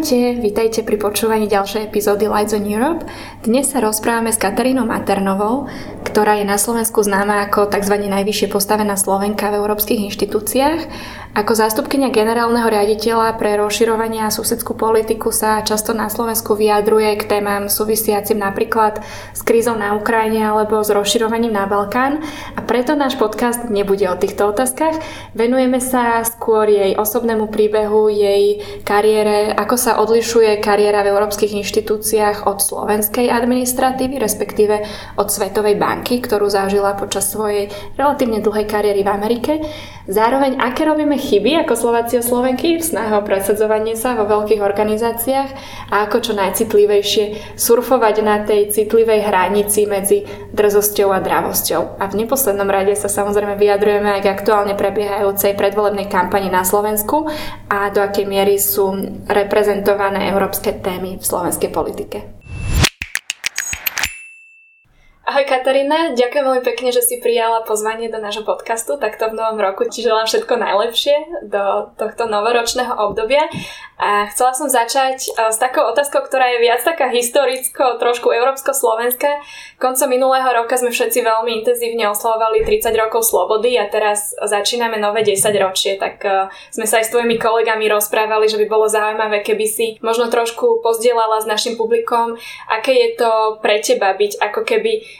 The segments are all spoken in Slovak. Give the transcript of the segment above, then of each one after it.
Ahojte, vítajte pri počúvaní ďalšej epizódy Lights on Europe. Dnes sa rozprávame s Katarínou Maternovou, ktorá je na Slovensku známa ako tzv. najvyššie postavená Slovenka v európskych inštitúciách ako zástupkynia generálneho riaditeľa pre rozširovanie a susedskú politiku sa často na Slovensku vyjadruje k témam súvisiacim napríklad s krízou na Ukrajine alebo s rozširovaním na Balkán a preto náš podcast nebude o týchto otázkach. Venujeme sa skôr jej osobnému príbehu, jej kariére, ako sa odlišuje kariéra v európskych inštitúciách od slovenskej administratívy, respektíve od Svetovej banky, ktorú zažila počas svojej relatívne dlhej kariéry v Amerike. Zároveň, aké robíme chyby ako Slováci a Slovenky v snahe o presadzovanie sa vo veľkých organizáciách a ako čo najcitlivejšie surfovať na tej citlivej hranici medzi drzosťou a dravosťou. A v neposlednom rade sa samozrejme vyjadrujeme aj k aktuálne prebiehajúcej predvolebnej kampani na Slovensku a do akej miery sú reprezentované európske témy v slovenskej politike. Ahoj Katarína, ďakujem veľmi pekne, že si prijala pozvanie do nášho podcastu takto v novom roku. Ti želám všetko najlepšie do tohto novoročného obdobia. A chcela som začať eh, s takou otázkou, ktorá je viac taká historicko, trošku európsko-slovenská. Koncom minulého roka sme všetci veľmi intenzívne oslavovali 30 rokov slobody a teraz začíname nové 10 ročie, tak eh, sme sa aj s tvojimi kolegami rozprávali, že by bolo zaujímavé, keby si možno trošku pozdielala s našim publikom, aké je to pre teba byť ako keby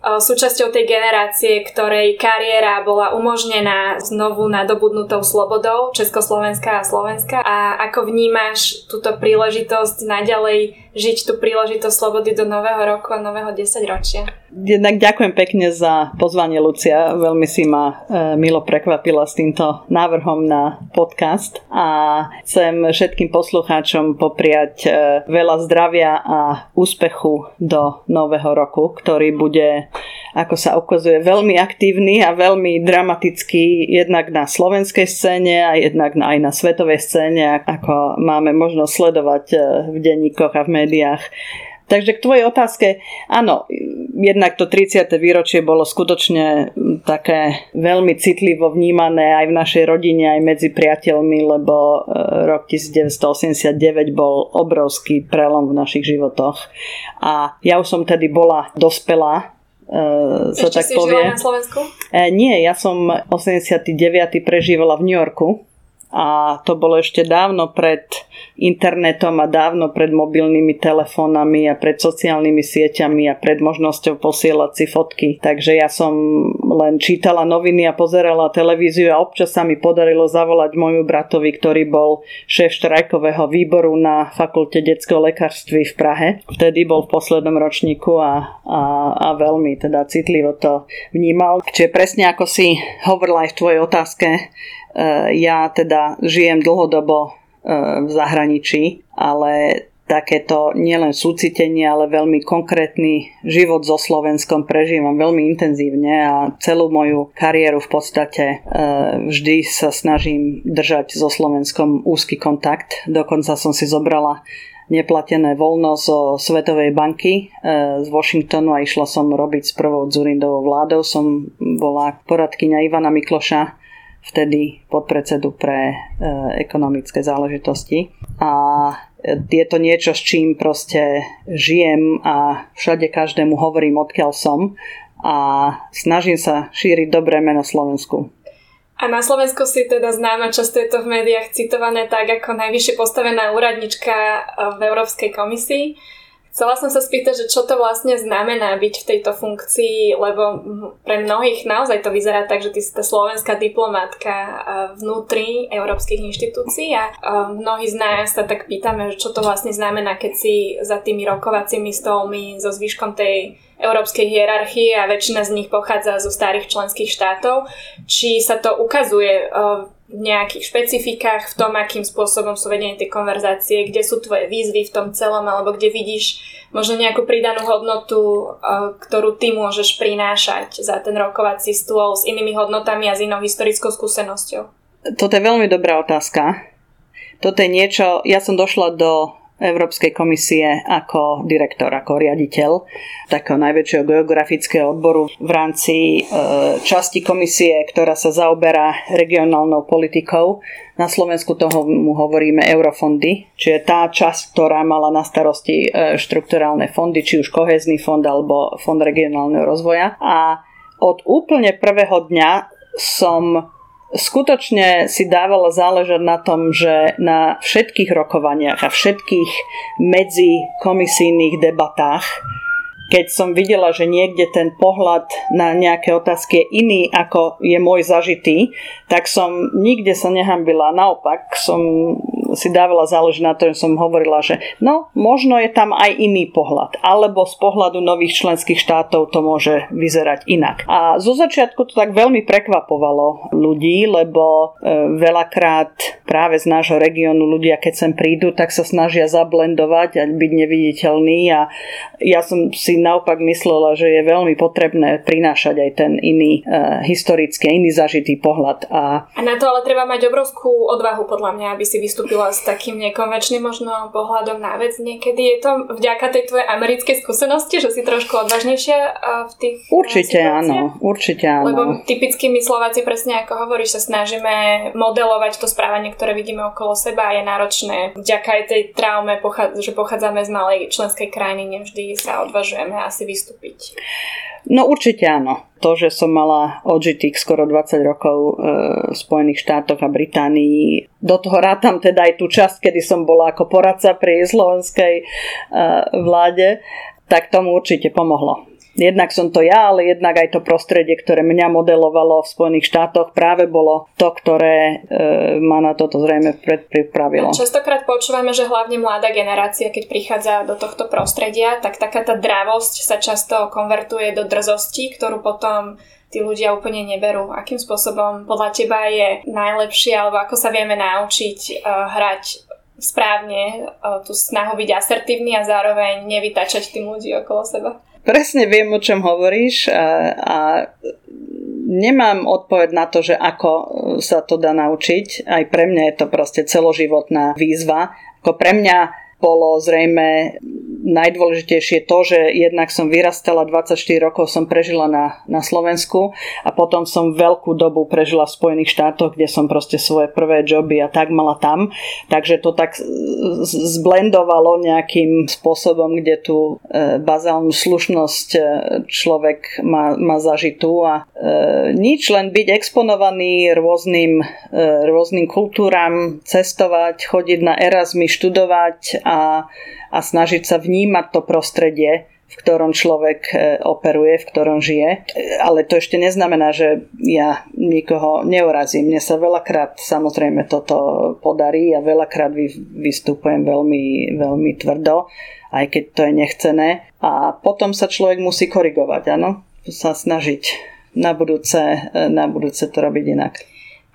súčasťou tej generácie, ktorej kariéra bola umožnená znovu nadobudnutou slobodou Československá a Slovenska a ako vnímaš túto príležitosť naďalej žiť tú príležitosť slobody do nového roku a nového desaťročia. Jednak ďakujem pekne za pozvanie, Lucia. Veľmi si ma e, milo prekvapila s týmto návrhom na podcast a chcem všetkým poslucháčom popriať e, veľa zdravia a úspechu do nového roku, ktorý bude, ako sa ukazuje, veľmi aktívny a veľmi dramatický jednak na slovenskej scéne a jednak aj na svetovej scéne, ako máme možnosť sledovať e, v denníkoch a v médiách. Takže k tvojej otázke, áno, jednak to 30. výročie bolo skutočne také veľmi citlivo vnímané aj v našej rodine, aj medzi priateľmi, lebo e, rok 1989 bol obrovský prelom v našich životoch. A ja už som tedy bola dospelá, Uh, Ešte tak si povie. žila na Slovensku? Uh, nie, ja som 89. prežívala v New Yorku a to bolo ešte dávno pred internetom a dávno pred mobilnými telefónami a pred sociálnymi sieťami a pred možnosťou posielať si fotky. Takže ja som len čítala noviny a pozerala televíziu a občas sa mi podarilo zavolať môjmu bratovi, ktorý bol šéf štrajkového výboru na fakulte detského lekárství v Prahe. Vtedy bol v poslednom ročníku a, a, a veľmi teda citlivo to vnímal. Čiže presne ako si hovorila aj v tvojej otázke, ja teda žijem dlhodobo eh, v zahraničí, ale takéto nielen súcitenie, ale veľmi konkrétny život so Slovenskom prežívam veľmi intenzívne a celú moju kariéru v podstate eh, vždy sa snažím držať so Slovenskom úzky kontakt. Dokonca som si zobrala neplatené voľno zo Svetovej banky z Washingtonu a išla som robiť s prvou Zurindovou vládou. Som bola poradkyňa Ivana Mikloša vtedy podpredsedu pre e, ekonomické záležitosti. A je to niečo, s čím proste žijem a všade každému hovorím, odkiaľ som a snažím sa šíriť dobré meno Slovensku. A na Slovensku si teda známa, často je to v médiách citované tak ako najvyššie postavená úradnička e, v Európskej komisii. Chcela som sa spýtať, že čo to vlastne znamená byť v tejto funkcii, lebo pre mnohých naozaj to vyzerá tak, že ty si tá slovenská diplomátka vnútri európskych inštitúcií a mnohí z nás sa tak pýtame, že čo to vlastne znamená, keď si za tými rokovacími stolmi so zvyškom tej európskej hierarchie a väčšina z nich pochádza zo starých členských štátov. Či sa to ukazuje v nejakých špecifikách, v tom, akým spôsobom sú vedené tie konverzácie, kde sú tvoje výzvy v tom celom, alebo kde vidíš možno nejakú pridanú hodnotu, eh, ktorú ty môžeš prinášať za ten rokovací stôl s inými hodnotami a s inou historickou skúsenosťou? Toto je veľmi dobrá otázka. Toto je niečo, ja som došla do Európskej komisie ako direktor, ako riaditeľ takého najväčšieho geografického odboru v rámci e, časti komisie, ktorá sa zaoberá regionálnou politikou. Na Slovensku toho mu hovoríme eurofondy, čiže tá časť, ktorá mala na starosti e, štrukturálne fondy, či už kohezný fond alebo fond regionálneho rozvoja. A od úplne prvého dňa som skutočne si dávala záležať na tom, že na všetkých rokovaniach a všetkých medzikomisijných debatách keď som videla, že niekde ten pohľad na nejaké otázky je iný, ako je môj zažitý, tak som nikde sa nehambila. Naopak som si dávala záležiť na to, že som hovorila, že no, možno je tam aj iný pohľad. Alebo z pohľadu nových členských štátov to môže vyzerať inak. A zo začiatku to tak veľmi prekvapovalo ľudí, lebo e, veľakrát práve z nášho regiónu ľudia, keď sem prídu, tak sa snažia zablendovať a byť neviditeľní a ja som si naopak myslela, že je veľmi potrebné prinášať aj ten iný uh, historický, iný zažitý pohľad. A... a na to ale treba mať obrovskú odvahu podľa mňa, aby si vystúpila s takým nekonvenčným možno pohľadom na vec. Niekedy je to vďaka tej tvojej americkej skúsenosti, že si trošku odvážnejšia uh, v tých Určite áno, určite áno. Lebo typicky my Slováci presne ako hovoríš, sa snažíme modelovať to správanie, ktoré vidíme okolo seba a je náročné. Vďaka aj tej traume, že pochádzame z malej členskej krajiny, nevždy sa odvažujeme môžeme asi vystúpiť. No určite áno. To, že som mala odžitých skoro 20 rokov e, v Spojených štátoch a Británii, do toho rátam teda aj tú časť, kedy som bola ako poradca pri slovenskej e, vláde, tak tomu určite pomohlo. Jednak som to ja, ale jednak aj to prostredie, ktoré mňa modelovalo v Spojených štátoch, práve bolo to, ktoré e, ma na toto zrejme predpripravilo. Častokrát počúvame, že hlavne mladá generácia, keď prichádza do tohto prostredia, tak taká tá dravosť sa často konvertuje do drzosti, ktorú potom tí ľudia úplne neberú. Akým spôsobom podľa teba je najlepšie, alebo ako sa vieme naučiť uh, hrať správne uh, tú snahu byť asertívny a zároveň nevytačať tým ľudí okolo seba? Presne viem, o čom hovoríš a, a nemám odpoveď na to, že ako sa to dá naučiť. Aj pre mňa je to proste celoživotná výzva. Ako pre mňa bolo zrejme najdôležitejšie to, že jednak som vyrastala, 24 rokov som prežila na, na Slovensku a potom som veľkú dobu prežila v Spojených štátoch, kde som proste svoje prvé joby a tak mala tam. Takže to tak zblendovalo nejakým spôsobom, kde tú e, bazálnu slušnosť e, človek má, má zažitú a e, nič, len byť exponovaný rôznym, e, rôznym kultúram, cestovať, chodiť na Erasmy, študovať a a snažiť sa vnímať to prostredie, v ktorom človek e, operuje, v ktorom žije. E, ale to ešte neznamená, že ja nikoho neurazím. Mne sa veľakrát samozrejme toto podarí a veľakrát vystupujem veľmi, veľmi tvrdo, aj keď to je nechcené. A potom sa človek musí korigovať, áno? Sa snažiť na budúce, e, na budúce to robiť inak.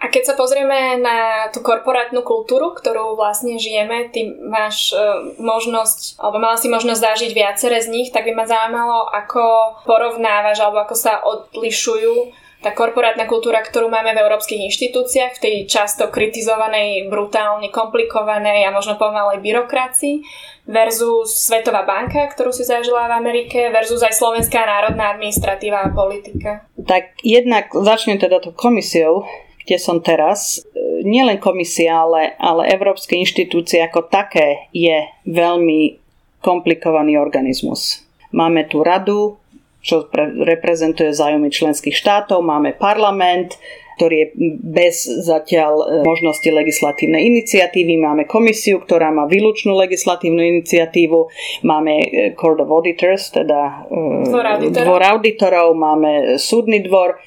A keď sa pozrieme na tú korporátnu kultúru, ktorú vlastne žijeme, ty máš e, možnosť, alebo mala si možnosť zažiť viacere z nich, tak by ma zaujímalo, ako porovnávaš, alebo ako sa odlišujú tá korporátna kultúra, ktorú máme v európskych inštitúciách, v tej často kritizovanej, brutálne komplikovanej a možno pomalej byrokracii versus Svetová banka, ktorú si zažila v Amerike, versus aj Slovenská národná administratíva a politika. Tak jednak začnem teda tou komisiou, kde som teraz, e, nielen komisia, ale, ale európske inštitúcie ako také je veľmi komplikovaný organizmus. Máme tu radu, čo pre, reprezentuje zájmy členských štátov, máme parlament, ktorý je bez zatiaľ e, možnosti legislatívnej iniciatívy. Máme komisiu, ktorá má výlučnú legislatívnu iniciatívu. Máme e, Court of Auditors, teda dvor auditorov, dvor auditorov máme súdny dvor.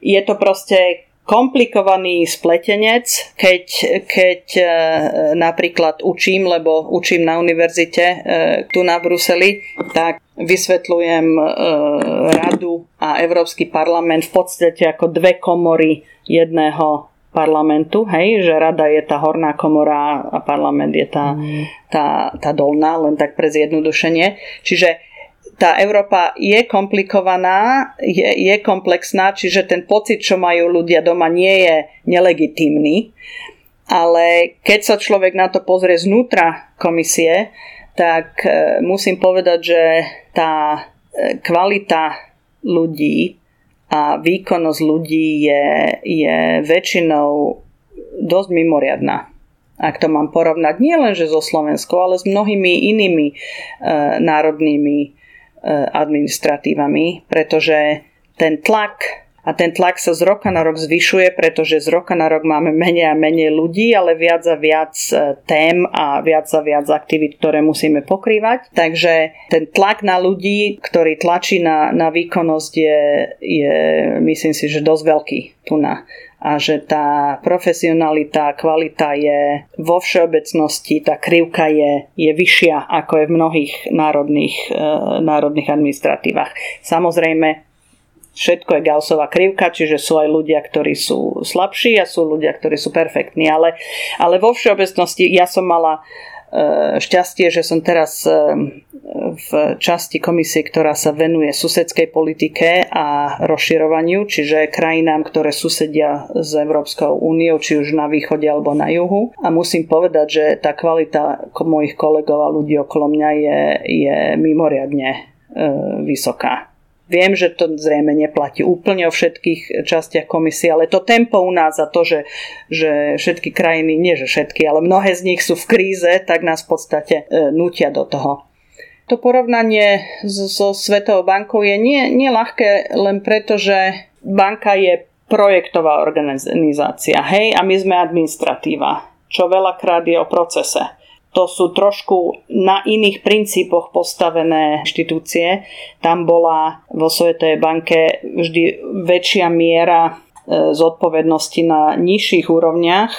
Je to proste komplikovaný spletenec, keď, keď e, napríklad učím, lebo učím na univerzite e, tu na Bruseli, tak vysvetľujem e, radu a Európsky parlament v podstate ako dve komory jedného parlamentu, hej, že rada je tá horná komora a parlament je tá, mm. tá, tá dolná, len tak pre zjednodušenie. Čiže tá Európa je komplikovaná, je, je komplexná, čiže ten pocit, čo majú ľudia doma, nie je nelegitímny. Ale keď sa človek na to pozrie znútra komisie, tak e, musím povedať, že tá e, kvalita ľudí a výkonnosť ľudí je, je väčšinou dosť mimoriadná. Ak to mám porovnať nie len so Slovenskou, ale s mnohými inými e, národnými administratívami, pretože ten tlak a ten tlak sa z roka na rok zvyšuje, pretože z roka na rok máme menej a menej ľudí, ale viac a viac e, tém a viac a viac aktivít, ktoré musíme pokrývať. Takže ten tlak na ľudí, ktorý tlačí na, na výkonnosť je, je, myslím si, že dosť veľký tu na a že tá profesionalita, kvalita je vo všeobecnosti, tá krivka je, je vyššia ako je v mnohých národných, e, národných administratívach. Samozrejme, všetko je Gaussová krivka, čiže sú aj ľudia, ktorí sú slabší a sú ľudia, ktorí sú perfektní. Ale, ale vo všeobecnosti ja som mala šťastie, že som teraz e, v časti komisie, ktorá sa venuje susedskej politike a rozširovaniu, čiže krajinám, ktoré susedia s Európskou úniou, či už na východe alebo na juhu. A musím povedať, že tá kvalita mojich kolegov a ľudí okolo mňa je, je mimoriadne e, vysoká. Viem, že to zrejme neplatí úplne o všetkých častiach komisie, ale to tempo u nás a to, že, že všetky krajiny, nie že všetky, ale mnohé z nich sú v kríze, tak nás v podstate e, nutia do toho. To porovnanie so Svetovou bankou je nie, nie len preto, že banka je projektová organizácia, hej, a my sme administratíva, čo veľakrát je o procese to sú trošku na iných princípoch postavené inštitúcie. Tam bola vo Svetovej banke vždy väčšia miera e, zodpovednosti na nižších úrovniach,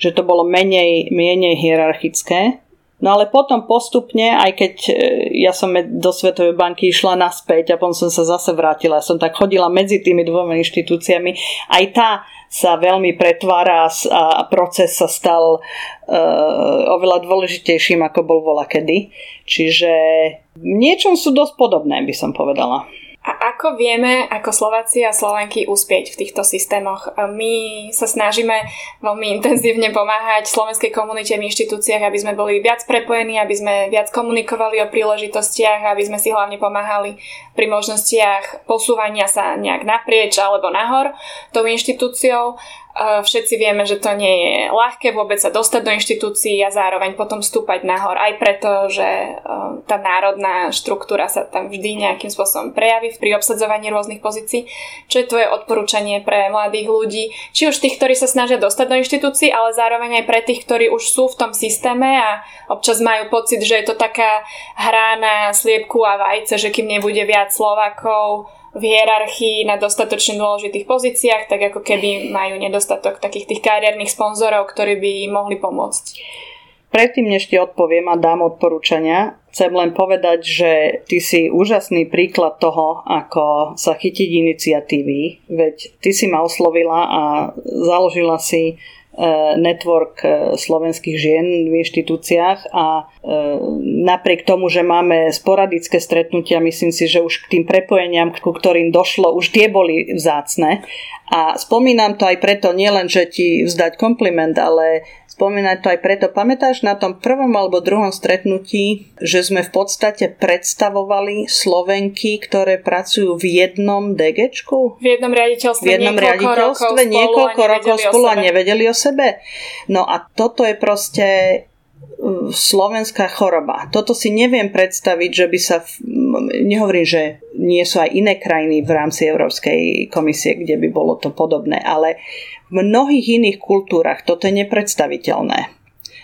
že to bolo menej, menej hierarchické. No ale potom postupne, aj keď e, ja som do Svetovej banky išla naspäť a potom som sa zase vrátila, ja som tak chodila medzi tými dvoma inštitúciami, aj tá sa veľmi pretvára a proces sa stal uh, oveľa dôležitejším, ako bol vola kedy. Čiže v niečom sú dosť podobné, by som povedala. A ako vieme, ako Slováci a Slovenky uspieť v týchto systémoch? My sa snažíme veľmi intenzívne pomáhať slovenskej komunite v inštitúciách, aby sme boli viac prepojení, aby sme viac komunikovali o príležitostiach, aby sme si hlavne pomáhali pri možnostiach posúvania sa nejak naprieč alebo nahor tou inštitúciou Všetci vieme, že to nie je ľahké vôbec sa dostať do inštitúcií a zároveň potom stúpať nahor, aj preto, že e, tá národná štruktúra sa tam vždy nejakým spôsobom prejaví pri obsadzovaní rôznych pozícií. Čo je tvoje odporúčanie pre mladých ľudí, či už tých, ktorí sa snažia dostať do inštitúcií, ale zároveň aj pre tých, ktorí už sú v tom systéme a občas majú pocit, že je to taká hra na sliepku a vajce, že kým nebude viac Slovákov, v hierarchii na dostatočne dôležitých pozíciách, tak ako keby majú nedostatok takých tých kariérnych sponzorov, ktorí by im mohli pomôcť. Predtým, než ti odpoviem a dám odporúčania, chcem len povedať, že ty si úžasný príklad toho, ako sa chytiť iniciatívy. Veď ty si ma oslovila a založila si network e, slovenských žien v inštitúciách a e, napriek tomu, že máme sporadické stretnutia, myslím si, že už k tým prepojeniam, ku ktorým došlo, už tie boli vzácne. A spomínam to aj preto, nielen, že ti vzdať kompliment, ale spomínať to aj preto. Pamätáš na tom prvom alebo druhom stretnutí, že sme v podstate predstavovali Slovenky, ktoré pracujú v jednom DGčku? V jednom riaditeľstve, v jednom niekoľko riaditeľstve rokov niekoľko rokov spolu a nevedeli o sebe. No a toto je proste uh, slovenská choroba. Toto si neviem predstaviť, že by sa, nehovorím, že nie sú aj iné krajiny v rámci Európskej komisie, kde by bolo to podobné, ale mnohých iných kultúrach toto je nepredstaviteľné.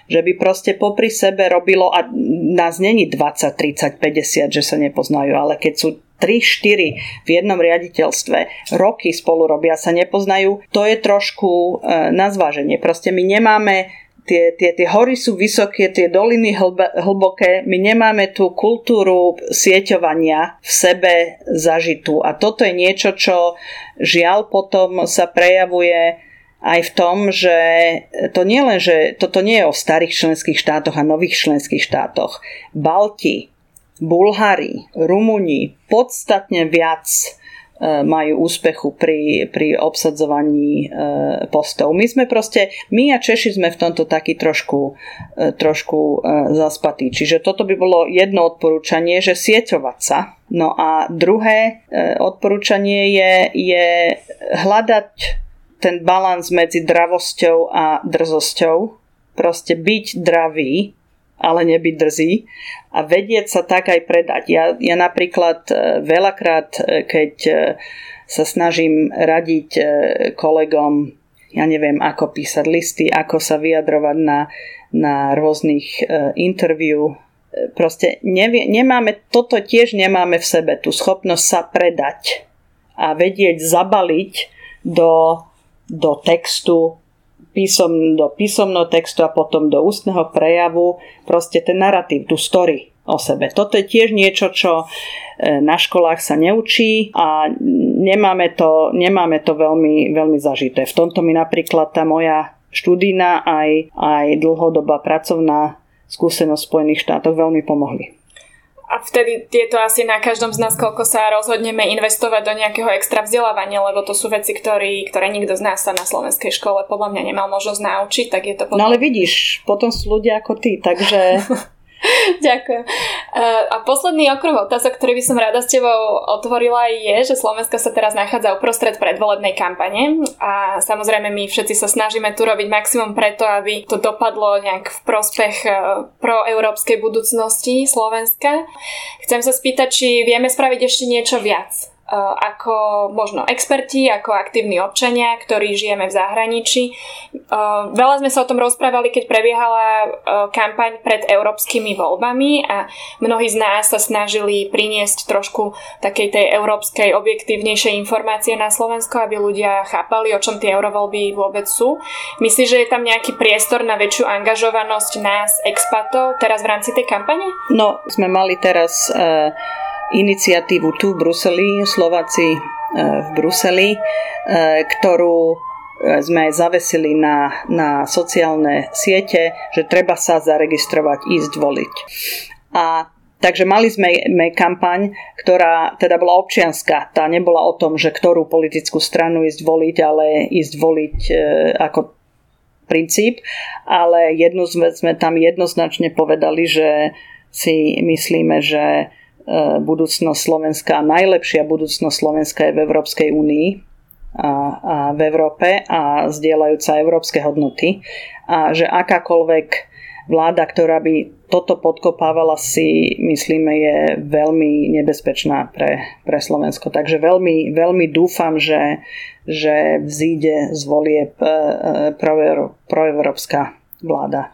Že by proste popri sebe robilo, a nás není 20, 30, 50, že sa nepoznajú, ale keď sú 3-4 v jednom riaditeľstve roky spolu robia, sa nepoznajú, to je trošku e, na zváženie. Proste my nemáme tie, tie, tie hory sú vysoké, tie doliny hlb, hlboké, my nemáme tú kultúru sieťovania v sebe zažitú. A toto je niečo, čo žiaľ potom sa prejavuje aj v tom, že to nie len, že toto nie je o starých členských štátoch a nových členských štátoch. Balti, Bulhári, Rumúni podstatne viac majú úspechu pri, pri obsadzovaní postov. My sme proste, my a Češi sme v tomto taký trošku, trošku zaspatí. Čiže toto by bolo jedno odporúčanie, že sieťovať sa. No a druhé odporúčanie je, je hľadať ten balans medzi dravosťou a drzosťou. Proste byť dravý, ale nebyť drzý a vedieť sa tak aj predať. Ja, ja napríklad e, veľakrát, e, keď e, sa snažím radiť kolegom, ja neviem, ako písať listy, ako sa vyjadrovať na, na rôznych interviu, proste nevie, nemáme, toto tiež nemáme v sebe, tú schopnosť sa predať a vedieť zabaliť do, do textu písom, do písomného textu a potom do ústneho prejavu proste ten narratív, tú story o sebe. Toto je tiež niečo, čo e, na školách sa neučí a nemáme to, nemáme to veľmi, veľmi zažité. V tomto mi napríklad tá moja študína aj, aj dlhodobá pracovná skúsenosť v Spojených štátoch veľmi pomohli. A vtedy je to asi na každom z nás, koľko sa rozhodneme investovať do nejakého extra vzdelávania, lebo to sú veci, ktorý, ktoré nikto z nás sa na slovenskej škole podľa mňa nemal možnosť naučiť, tak je to potom... No ale vidíš, potom sú ľudia ako ty, takže Ďakujem. Eh, a posledný okruh otázok, ktorý by som rada s tebou otvorila je, že Slovensko sa teraz nachádza uprostred predvolebnej kampane a samozrejme my všetci sa snažíme tu robiť maximum preto, aby to dopadlo nejak v prospech eh, proeurópskej budúcnosti Slovenska. Chcem sa spýtať, či vieme spraviť ešte niečo viac ako možno experti, ako aktívni občania, ktorí žijeme v zahraničí. E, veľa sme sa o tom rozprávali, keď prebiehala e, kampaň pred európskymi voľbami a mnohí z nás sa snažili priniesť trošku takej tej európskej objektívnejšej informácie na Slovensko, aby ľudia chápali, o čom tie eurovoľby vôbec sú. Myslíš, že je tam nejaký priestor na väčšiu angažovanosť nás, expatov, teraz v rámci tej kampane? No, sme mali teraz uh iniciatívu tu v Bruseli, Slováci e, v Bruseli, e, ktorú e, sme zavesili na, na sociálne siete, že treba sa zaregistrovať, ísť voliť. A Takže mali sme kampaň, ktorá teda bola občianská. Tá nebola o tom, že ktorú politickú stranu ísť voliť, ale ísť voliť ako princíp. Ale jednu sme, sme tam jednoznačne povedali, že si myslíme, že E, budúcnosť Slovenska, najlepšia budúcnosť Slovenska je v Európskej únii a, a v Európe a zdieľajúca európske hodnoty a že akákoľvek vláda, ktorá by toto podkopávala si, myslíme, je veľmi nebezpečná pre, pre Slovensko. Takže veľmi, veľmi dúfam, že, že vzíde z volieb e, proevropská vláda.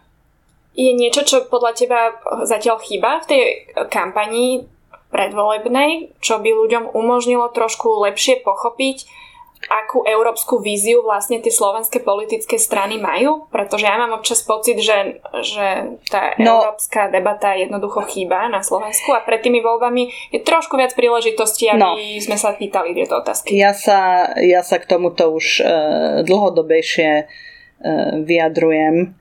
Je niečo, čo podľa teba zatiaľ chýba v tej kampanii predvolebnej, čo by ľuďom umožnilo trošku lepšie pochopiť, akú európsku víziu vlastne tie slovenské politické strany majú? Pretože ja mám občas pocit, že, že tá no, európska debata jednoducho chýba na Slovensku a pred tými voľbami je trošku viac príležitostí, aby no, sme sa pýtali tieto otázky. Ja sa, ja sa k tomuto už uh, dlhodobejšie uh, vyjadrujem,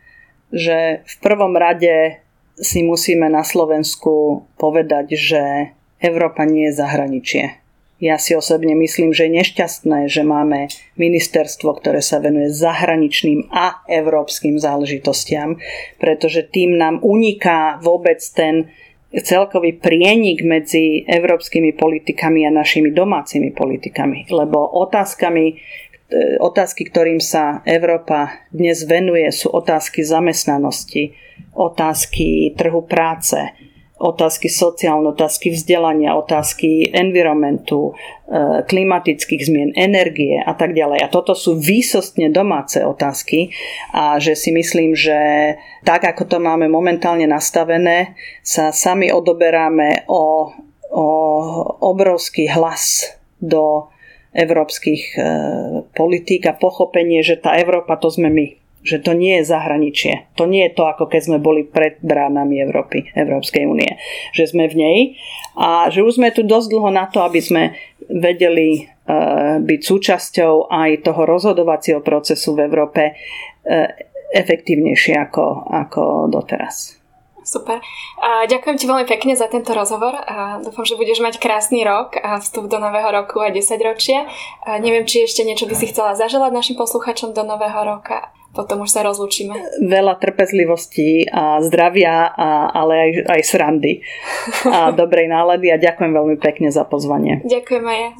že v prvom rade si musíme na Slovensku povedať, že Európa nie je zahraničie. Ja si osobne myslím, že je nešťastné, že máme ministerstvo, ktoré sa venuje zahraničným a európskym záležitostiam, pretože tým nám uniká vôbec ten celkový prienik medzi európskymi politikami a našimi domácimi politikami. Lebo otázkami, otázky, ktorým sa Európa dnes venuje, sú otázky zamestnanosti, otázky trhu práce, otázky sociálne, otázky vzdelania, otázky environmentu, e, klimatických zmien, energie a tak ďalej. A toto sú výsostne domáce otázky a že si myslím, že tak, ako to máme momentálne nastavené, sa sami odoberáme o, o obrovský hlas do európskych e, politík a pochopenie, že tá Európa to sme my že to nie je zahraničie. To nie je to, ako keď sme boli pred bránami Európy, Európskej únie. Že sme v nej a že už sme tu dosť dlho na to, aby sme vedeli uh, byť súčasťou aj toho rozhodovacieho procesu v Európe uh, efektívnejšie ako, ako doteraz. Super. A ďakujem ti veľmi pekne za tento rozhovor a dúfam, že budeš mať krásny rok a vstup do nového roku a 10 ročia. A neviem, či ešte niečo by si chcela zaželať našim posluchačom do nového roka. Potom už sa rozlúčime. Veľa trpezlivosti a zdravia, a, ale aj, aj srandy a dobrej nálady a ďakujem veľmi pekne za pozvanie. Ďakujem aj ja.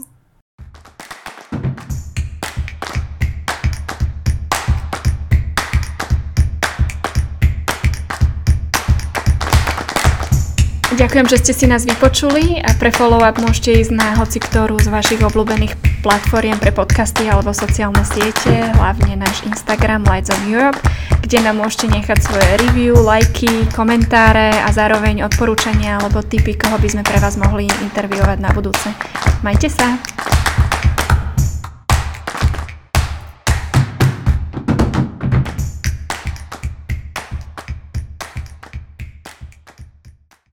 Ďakujem, že ste si nás vypočuli a pre follow-up môžete ísť na hoci ktorú z vašich obľúbených platformiem pre podcasty alebo sociálne siete, hlavne náš Instagram Lights on Europe, kde nám môžete nechať svoje review, lajky, komentáre a zároveň odporúčania alebo tipy, koho by sme pre vás mohli interviovať na budúce. Majte sa!